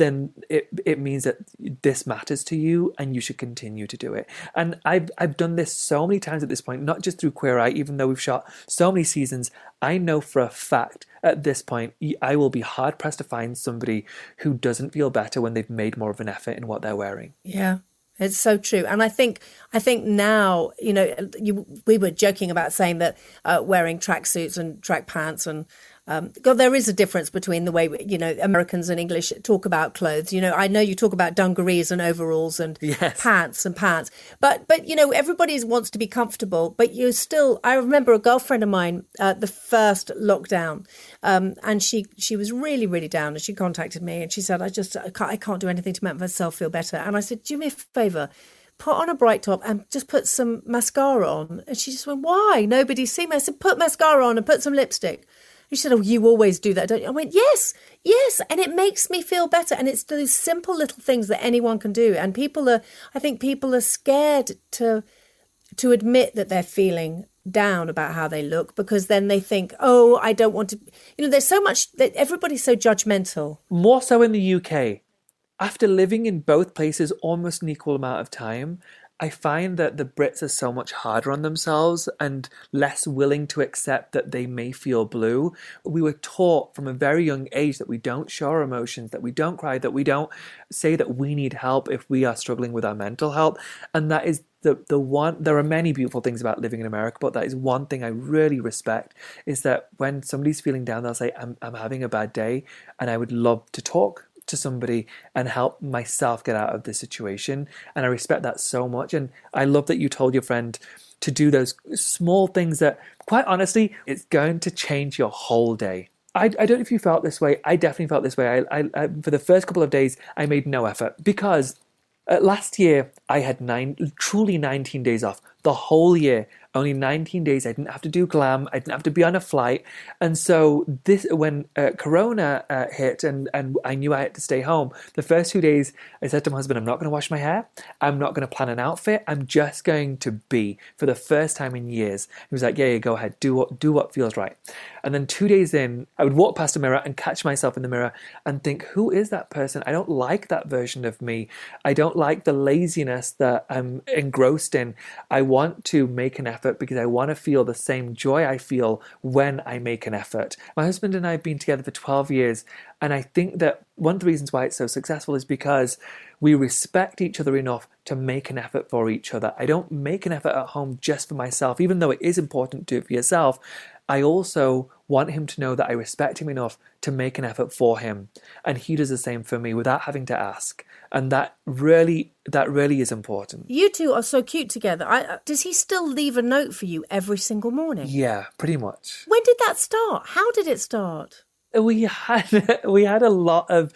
then it it means that this matters to you and you should continue to do it. And I've I've done this so many times at this point, not just through Queer Eye, even though we've shot so many seasons. I know for a fact at this point I will be hard pressed to find somebody who doesn't feel better when they've made more of an effort in what they're wearing. Yeah. It's so true, and I think I think now you know you, we were joking about saying that uh, wearing tracksuits and track pants and um, God, there is a difference between the way you know Americans and English talk about clothes. You know, I know you talk about dungarees and overalls and (laughs) Yes. pants and pants, but but you know everybody wants to be comfortable. But you still, I remember a girlfriend of mine uh, the first lockdown, um, and she she was really really down, and she contacted me and she said, I just I can't, I can't do anything to make myself feel better. And I said, do me a favour. Put on a bright top and just put some mascara on. And she just went, Why? Nobody see me. I said, Put mascara on and put some lipstick. She said, Oh, you always do that, don't you? I went, Yes, yes. And it makes me feel better. And it's those simple little things that anyone can do. And people are, I think people are scared to to admit that they're feeling down about how they look because then they think, oh, I don't want to. You know, there's so much that everybody's so judgmental. More so in the UK. After living in both places almost an equal amount of time, I find that the Brits are so much harder on themselves and less willing to accept that they may feel blue. We were taught from a very young age that we don't show our emotions, that we don't cry, that we don't say that we need help if we are struggling with our mental health. And that is the the one there are many beautiful things about living in America, but that is one thing I really respect is that when somebody's feeling down, they'll say, I'm I'm having a bad day and I would love to talk to somebody and help myself get out of this situation. And I respect that so much. And I love that you told your friend to do those small things that, quite honestly, it's going to change your whole day. I, I don't know if you felt this way. I definitely felt this way. I, I, I for the first couple of days, I made no effort because uh, last year I had nine, truly 19 days off. The whole year, only 19 days. I didn't have to do glam. I didn't have to be on a flight. And so this, when uh, Corona uh, hit and, and I knew I had to stay home, the first two days I said to my husband, I'm not going to wash my hair. I'm not going to plan an outfit. I'm just going to be for the first time in years. He was like, yeah, yeah, go ahead. Do what, do what feels right. And then two days in, I would walk past a mirror and catch myself in the mirror and think, who is that person? I don't like that version of me. I don't like the laziness that I'm engrossed in. I want to make an effort because I want to feel the same joy I feel when I make an effort. My husband and I have been together for 12 years, and I think that one of the reasons why it's so successful is because we respect each other enough to make an effort for each other. I don't make an effort at home just for myself, even though it is important to do it for yourself. I also want him to know that I respect him enough to make an effort for him. And he does the same for me without having to ask. And that really that really is important. You two are so cute together. I, uh, does he still leave a note for you every single morning? Yeah, pretty much. When did that start? How did it start? we had (laughs) we had a lot of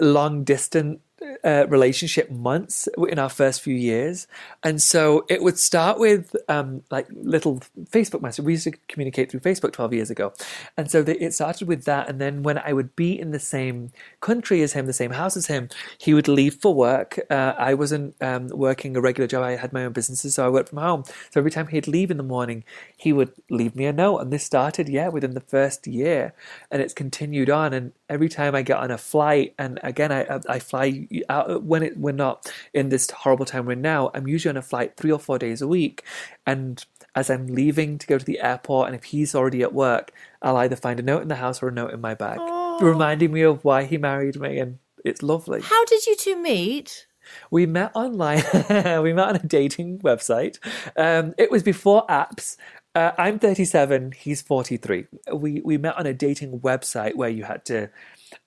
long distance uh, relationship months in our first few years, and so it would start with um, like little Facebook messages. We used to communicate through Facebook twelve years ago, and so the, it started with that. And then when I would be in the same country as him, the same house as him, he would leave for work. Uh, I wasn't um, working a regular job; I had my own businesses, so I worked from home. So every time he'd leave in the morning, he would leave me a note, and this started yeah within the first year, and it's continued on. And every time I get on a flight, and again I I fly out when it we're not in this horrible time we're in now. I'm usually on a flight three or four days a week, and as I'm leaving to go to the airport, and if he's already at work, I'll either find a note in the house or a note in my bag, reminding me of why he married me, and it's lovely. How did you two meet? We met online. (laughs) we met on a dating website. Um, it was before apps. Uh, I'm 37. He's 43. We we met on a dating website where you had to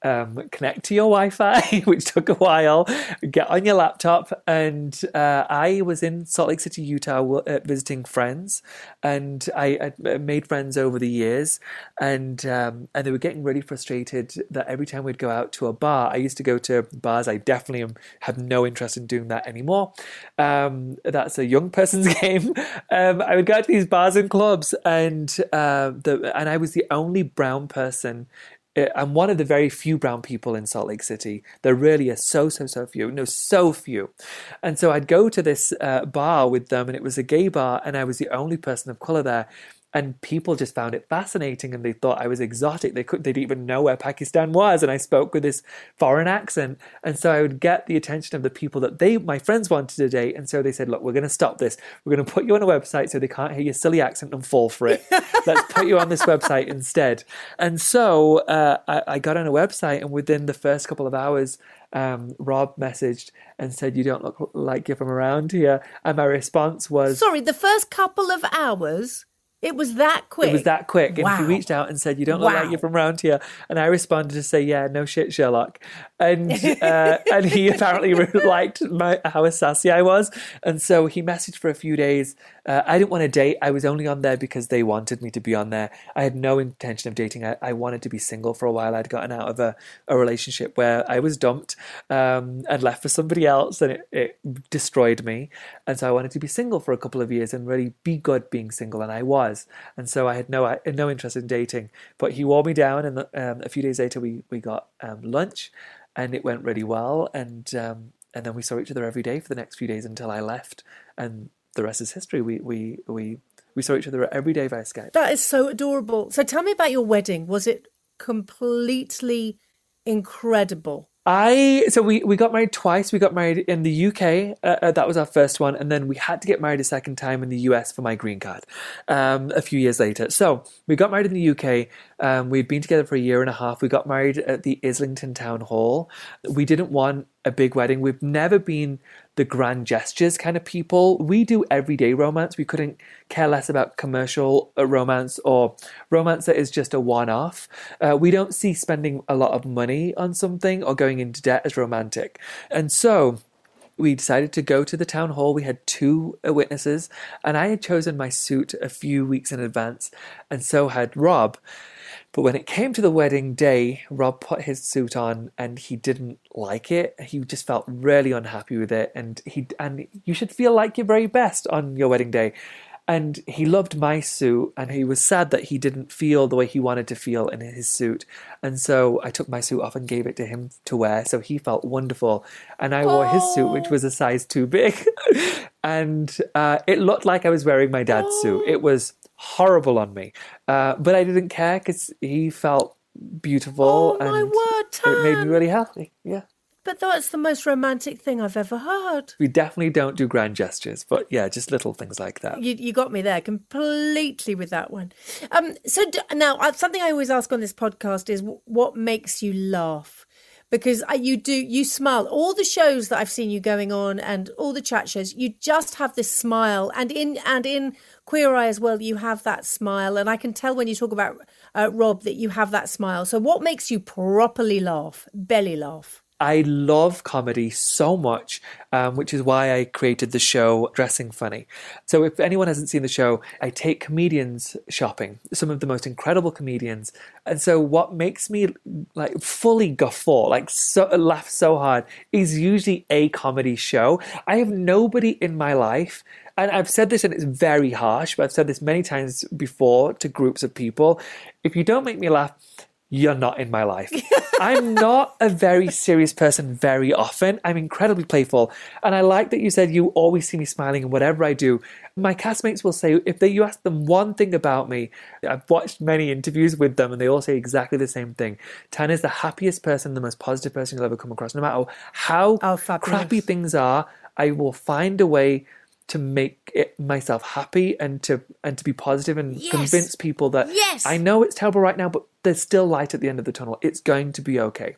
um, connect to your Wi-Fi, (laughs) which took a while. Get on your laptop, and uh, I was in Salt Lake City, Utah, uh, visiting friends, and I, I made friends over the years, and um, and they were getting really frustrated that every time we'd go out to a bar, I used to go to bars. I definitely am, have no interest in doing that anymore. Um, that's a young person's (laughs) game. Um, I would go out to these bars and clubs, and uh, the and I was the only brown person uh, I'm one of the very few brown people in Salt Lake City. There really are so, so, so few. No, so few. And so I'd go to this uh, bar with them, and it was a gay bar, and I was the only person of color there. And people just found it fascinating, and they thought I was exotic. They could, they didn't even know where Pakistan was, and I spoke with this foreign accent. And so I would get the attention of the people that they, my friends, wanted to date. And so they said, "Look, we're going to stop this. We're going to put you on a website so they can't hear your silly accent and fall for it. Let's put you on this (laughs) website instead." And so uh, I, I got on a website, and within the first couple of hours, um, Rob messaged and said, "You don't look like you're from around here." And my response was, Sorry, the first couple of hours, it was that quick. It was that quick. And Wow. he reached out and said, You don't look Wow. like you're from around here. And I responded to say, Yeah, no shit, Sherlock. And uh, and he (laughs) apparently liked my, how sassy I was. And so he messaged for a few days. Uh, I didn't want to date. I was only on there because they wanted me to be on there. I had no intention of dating. I, I wanted to be single for a while. I'd gotten out of a, a relationship where I was dumped um, and left for somebody else, and it, it destroyed me. And so I wanted to be single for a couple of years and really be good being single, and I was. And so I had no I, no interest in dating. But he wore me down, and um, a few days later we we got um, lunch, and it went really well. And um, and then we saw each other every day for the next few days until I left, and the rest is history. We we we we saw each other every day via Skype. That is so adorable. So tell me about your wedding. Was it completely incredible? I so we we got married twice. We got married in the UK. Uh, uh, that was our first one, and then we had to get married a second time in the US for my green card. Um, a few years later, so we got married in the UK. Um, we'd been together for a year and a half. We got married at the Islington Town Hall. We didn't want a big wedding. We've never been the grand gestures kind of people. We do everyday romance. We couldn't care less about commercial uh, romance or romance that is just a one off. Uh, we don't see spending a lot of money on something or going into debt as romantic. And so we decided to go to the town hall. We had two uh, witnesses, and I had chosen my suit a few weeks in advance, and so had Rob. But when it came to the wedding day, Rob put his suit on and he didn't like it. He just felt really unhappy with it. And he and you should feel like your very best on your wedding day. And he loved my suit and he was sad that he didn't feel the way he wanted to feel in his suit. And so I took my suit off and gave it to him to wear. So he felt wonderful. And I wore his suit, which was a size too big. (laughs) and uh, it looked like I was wearing my dad's suit. It was horrible on me. Uh, but I didn't care because he felt beautiful. Oh, my and word, It made me really happy. Yeah. But that's the most romantic thing I've ever heard. We definitely don't do grand gestures, but yeah, just little things like that. You, you got me there completely with that one. Um, so d- now, uh, something I always ask on this podcast is what makes you laugh? Because you do, you smile. All the shows that I've seen you going on, and all the chat shows, you just have this smile. And in and in Queer Eye as well, you have that smile. And I can tell when you talk about uh, Rob that you have that smile. So, what makes you properly laugh, belly laugh? I love comedy so much, um, which is why I created the show Dressing Funny. So, if anyone hasn't seen the show, I take comedians shopping, some of the most incredible comedians. And so, what makes me like fully guffaw, like so, laugh so hard, is usually a comedy show. I have nobody in my life and I've said this and it's very harsh, but I've said this many times before to groups of people. If you don't make me laugh, you're not in my life. (laughs) I'm not a very serious person very often. I'm incredibly playful. And I like that you said you always see me smiling in whatever I do. My castmates will say, if they, you ask them one thing about me, I've watched many interviews with them and they all say exactly the same thing. Tan is the happiest person, the most positive person you'll ever come across. No matter how Oh, crappy things are, I will find a way to make it myself happy and to and to be positive and Yes. convince people that Yes. I know it's terrible right now, but there's still light at the end of the tunnel. It's going to be okay.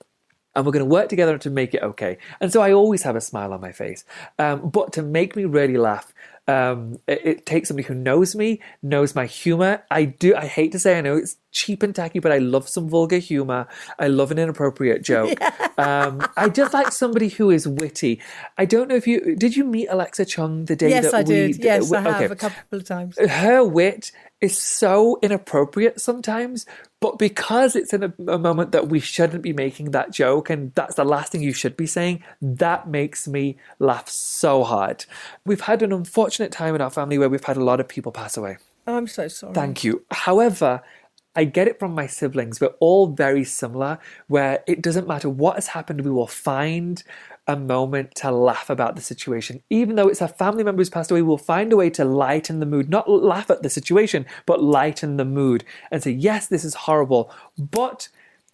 And we're going to work together to make it okay. And so I always have a smile on my face. Um, but to make me really laugh, um, it, it takes somebody who knows me, knows my humor. I do. I hate to say, I know it's cheap and tacky, but I love some vulgar humor. I love an inappropriate joke. (laughs) Um, I just like somebody who is witty. I don't know if you did. You meet Alexa Chung the day Yes, that I we did. Yes, I have okay a couple of times. her wit is so inappropriate sometimes, but because it's in a, a moment that we shouldn't be making that joke and that's the last thing you should be saying, that makes me laugh so hard. We've had an unfortunate time in our family where we've had a lot of people pass away. Oh, I'm so sorry. Thank you. However, I get it from my siblings. We're all very similar, where it doesn't matter what has happened, we will find a moment to laugh about the situation. Even though it's a family member who's passed away, we'll find a way to lighten the mood, not laugh at the situation, but lighten the mood and say, yes, this is horrible, but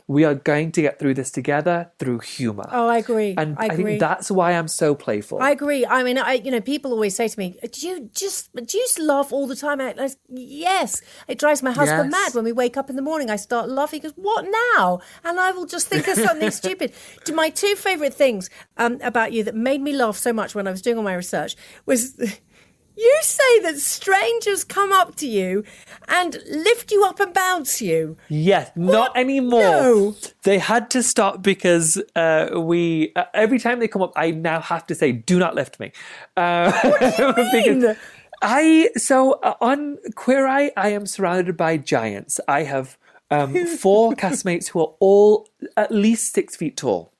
we are going to get through this together through humor. Oh, I agree. And I I, agree. think that's why I'm so playful. I agree. I mean, I you know, people always say to me, "Do you just do you just laugh all the time?" I, I, yes, it drives my husband Yes. mad when we wake up in the morning. I start laughing. He goes, "What now?" And I will just think of something (laughs) stupid. My two favorite things um, about you that made me laugh so much when I was doing all my research was. You say that strangers come up to you and lift you up and bounce you. Yes, not anymore. No. They had to stop because uh, we uh, every time they come up, I now have to say, "Do not lift me." Uh, (laughs) because I so uh, on Queer Eye, I am surrounded by giants. I have um, (laughs) four castmates who are all at least six feet tall.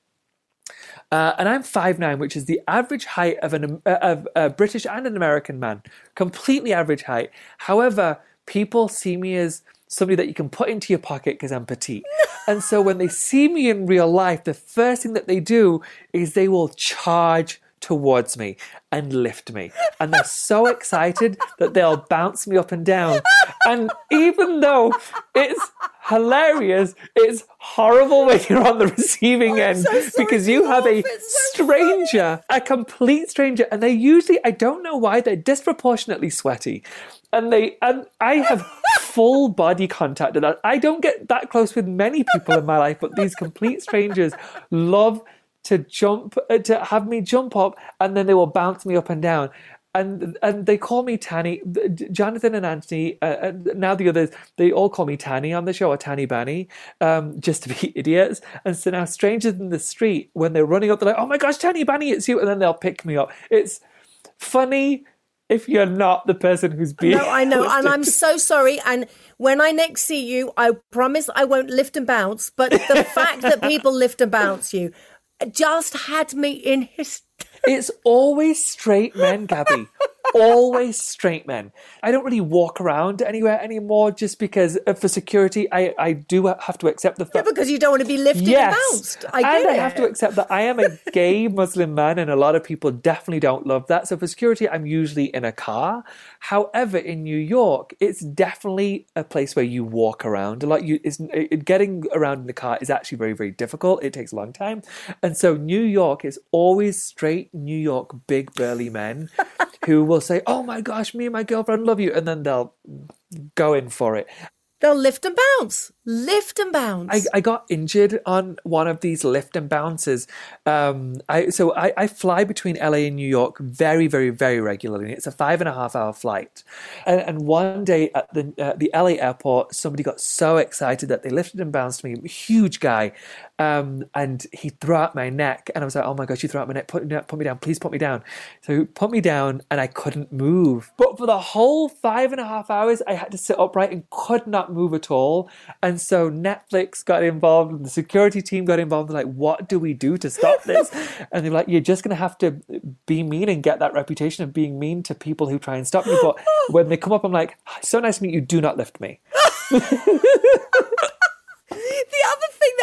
Uh, and I'm 5'9", which is the average height of, an, uh, of a British and an American man. Completely average height. However, people see me as somebody that you can put into your pocket because I'm petite. (laughs) and so when they see me in real life, the first thing that they do is they will charge towards me and lift me. And they're so (laughs) excited that they'll bounce me up and down. And even though it's hilarious, it's horrible when you're on the receiving end so because you have a. It's so stranger, a complete stranger, and they usually I don't know why they're disproportionately sweaty. And they and I have (laughs) full body contact with that. I don't get that close with many people in my life, but these complete strangers love to jump uh, to have me jump up and then they will bounce me up and down and and they call me Tanny. Jonathan and Antoni, uh, and now the others, they all call me Tanny on the show or Tanny Banny, um, just to be (laughs) idiots. And so now strangers in the street, when they're running up, they're like, "Oh my gosh, Tanny Banny, it's you!" And then they'll pick me up. It's funny if you're not the person who's being. No, I know, and. I'm (laughs) so sorry. And when I next see you, I promise I won't lift and bounce. But the fact that (laughs) people lift and bounce you just had me in his. It's always straight men, Gaby. always straight men. I don't really walk around anywhere anymore just because uh, for security, I, I do have to accept the fact. Yeah, because you don't want to be lifted Yes, and bounced. I get and I it. have to accept that I am a gay (laughs) Muslim man, and a lot of people definitely don't love that. So for security, I'm usually in a car. However, in New York, it's definitely a place where you walk around a lot. You it, getting around in the car is actually very very difficult. It takes a long time, and so New York is always straight New York big burly men who will say, "Oh my gosh, me and my girlfriend love you," and then they'll go in for it. They'll lift and bounce. Lift and bounce. I, I got injured on one of these lift and bounces. Um, I so I, I fly between LA and New York very, very, very regularly. It's a five and a half hour flight, and, and one day at the uh, the LA airport, somebody got so excited that they lifted and bounced me. Huge guy, um, and he threw out my neck, and I was like, "Oh my gosh, you threw out my neck! Put, put me down, please put me down." So he put me down, and I couldn't move. But for the whole five and a half hours, I had to sit upright and could not move at all. And so Netflix got involved, and the security team got involved. They're like, "What do we do to stop this?" (laughs) and they're like, "You're just going to have to be mean and get that reputation of being mean to people who try and stop you." But when they come up, I'm like, "So nice to meet you. Do not lift me." (laughs)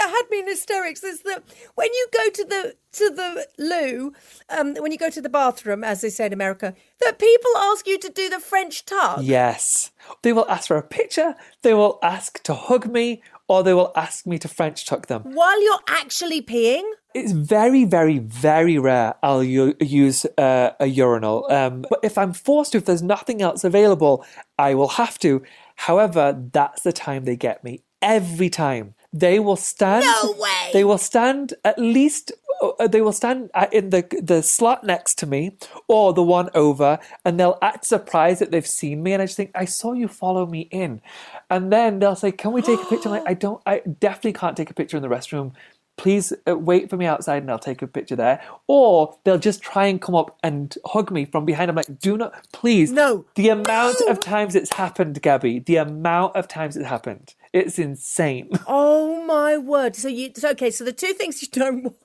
that had me in hysterics is that when you go to the to the loo, um, when you go to the bathroom, as they say in America, that people ask you to do the French tuck. Yes. They will ask for a picture, they will ask to hug me, or they will ask me to French tuck them. While you're actually peeing. It's very, very, very rare I'll u- use uh, a urinal. Um, but if I'm forced to, if there's nothing else available, I will have to. However, that's the time they get me. Every time. They will stand. No way! They will stand at least. uh, They will stand in the the slot next to me, or the one over, and they'll act surprised that they've seen me. And I just think, I saw you follow me in, and then they'll say, "Can we take a picture?" I'm like, I don't. I definitely can't take a picture in the restroom please uh, wait for me outside and I'll take a picture there. Or they'll just try and come up and hug me from behind. I'm like, do not, please. No. The amount No. of times it's happened, Gaby, the amount of times it's happened, it's insane. (laughs) Oh my word! So you so, okay? So the two things you don't want.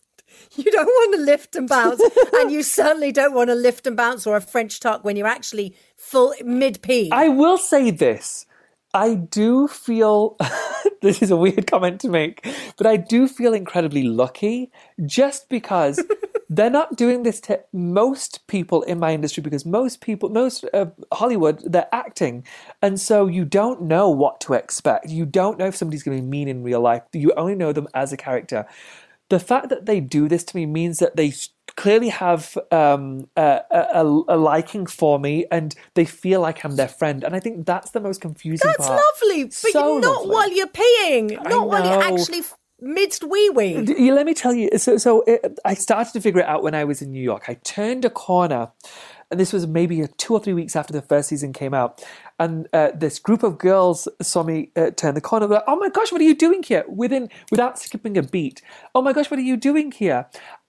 You don't want to lift and bounce, (laughs) and you certainly don't want to lift and bounce or a French tuck when you're actually full mid pee. I will say this. I do feel (laughs) this is a weird comment to make, but I do feel incredibly lucky just because they're not doing this to most people in my industry because most people, most of Hollywood, they're acting. And so you don't know what to expect. You don't know if somebody's going to be mean in real life. You only know them as a character. The fact that they do this to me means that they clearly have um, a, a, a liking for me and they feel like I'm their friend. And I think that's the most confusing That's part. lovely, but So not lovely. while you're peeing, not while you're actually midst wee wee. Let me tell you. So, so it, I started to figure it out when I was in New York. I turned a corner, and this was maybe a two or three weeks after the first season came out. And uh, this group of girls saw me uh, turn the corner. Like, "Oh my gosh, what are you doing here?" Within without skipping a beat. "Oh my gosh, what are you doing here?"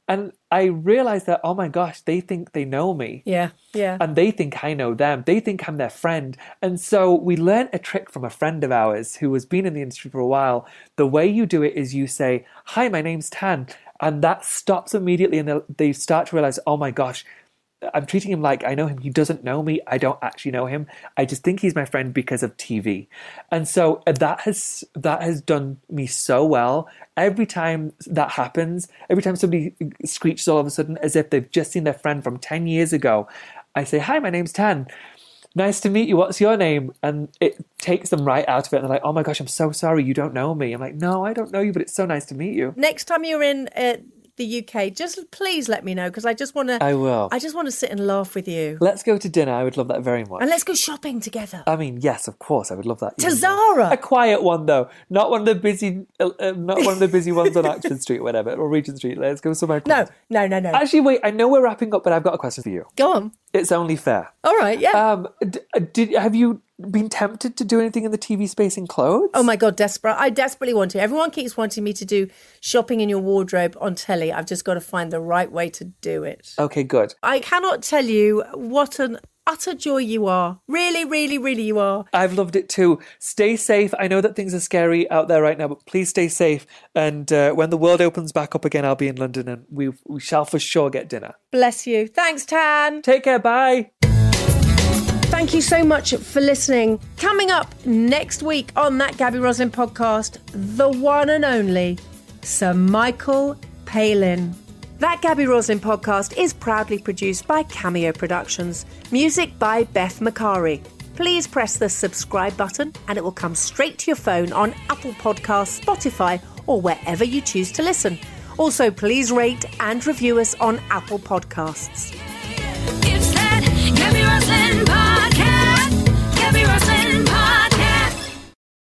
And I realized that, oh my gosh, they think they know me. Yeah, yeah. And they think I know them. They think I'm their friend. And so we learned a trick from a friend of ours who has been in the industry for a while. The way you do it is you say, Hi, my name's Tan. And that stops immediately. And they- they start to realize, oh my gosh, I'm treating him like I know him. He doesn't know me. I don't actually know him. I just think he's my friend because of TV. And so uh, that has that has done me so well. Every time that happens, every time somebody screeches all of a sudden as if they've just seen their friend from 10 years ago, I say, "Hi, my name's Tan. Nice to meet you. What's your name?" And it takes them right out of it. And they're like, "Oh my gosh, I'm so sorry. You don't know me." I'm like, "No, I don't know you, but it's so nice to meet you." Next time you're in uh, the UK, just please let me know because I just want to. I will. I just want to sit and laugh with you, Let's go to dinner. I would love that very much. and let's go shopping together. I mean, yes, of course, I would love that. To. Zara. a quiet one though, not one of the busy, uh, uh, not one of the busy ones on Oxford (laughs) Street or whatever, or Regent Street. Let's go somewhere. no, quiet. no, no, no. Actually, wait. I know we're wrapping up, but I've got a question for you. Go on. It's only fair. All right, yeah. Um, d- uh, did have you been tempted to do anything in the TV space in clothes? Oh my god, desperate! I desperately want to. Everyone keeps wanting me to do shopping in your wardrobe on telly. I've just got to find the right way to do it. Okay, good. I cannot tell you what an utter joy you are. Really, really, really, you are. I've loved it too. Stay safe. I know that things are scary out there right now, but please stay safe. And uh, when the world opens back up again, I'll be in London, and we we shall for sure get dinner. Bless you. Thanks, Tan. Take care. Bye. Thank you so much for listening. Coming up next week on that Gaby Roslin podcast, the one and only Sir Michael Palin. That Gaby Roslin podcast is proudly produced by Cameo Productions, music by Beth Macari. Please press the subscribe button and it will come straight to your phone on Apple Podcasts, Spotify, or wherever you choose to listen. Also, please rate and review us on Apple Podcasts. I've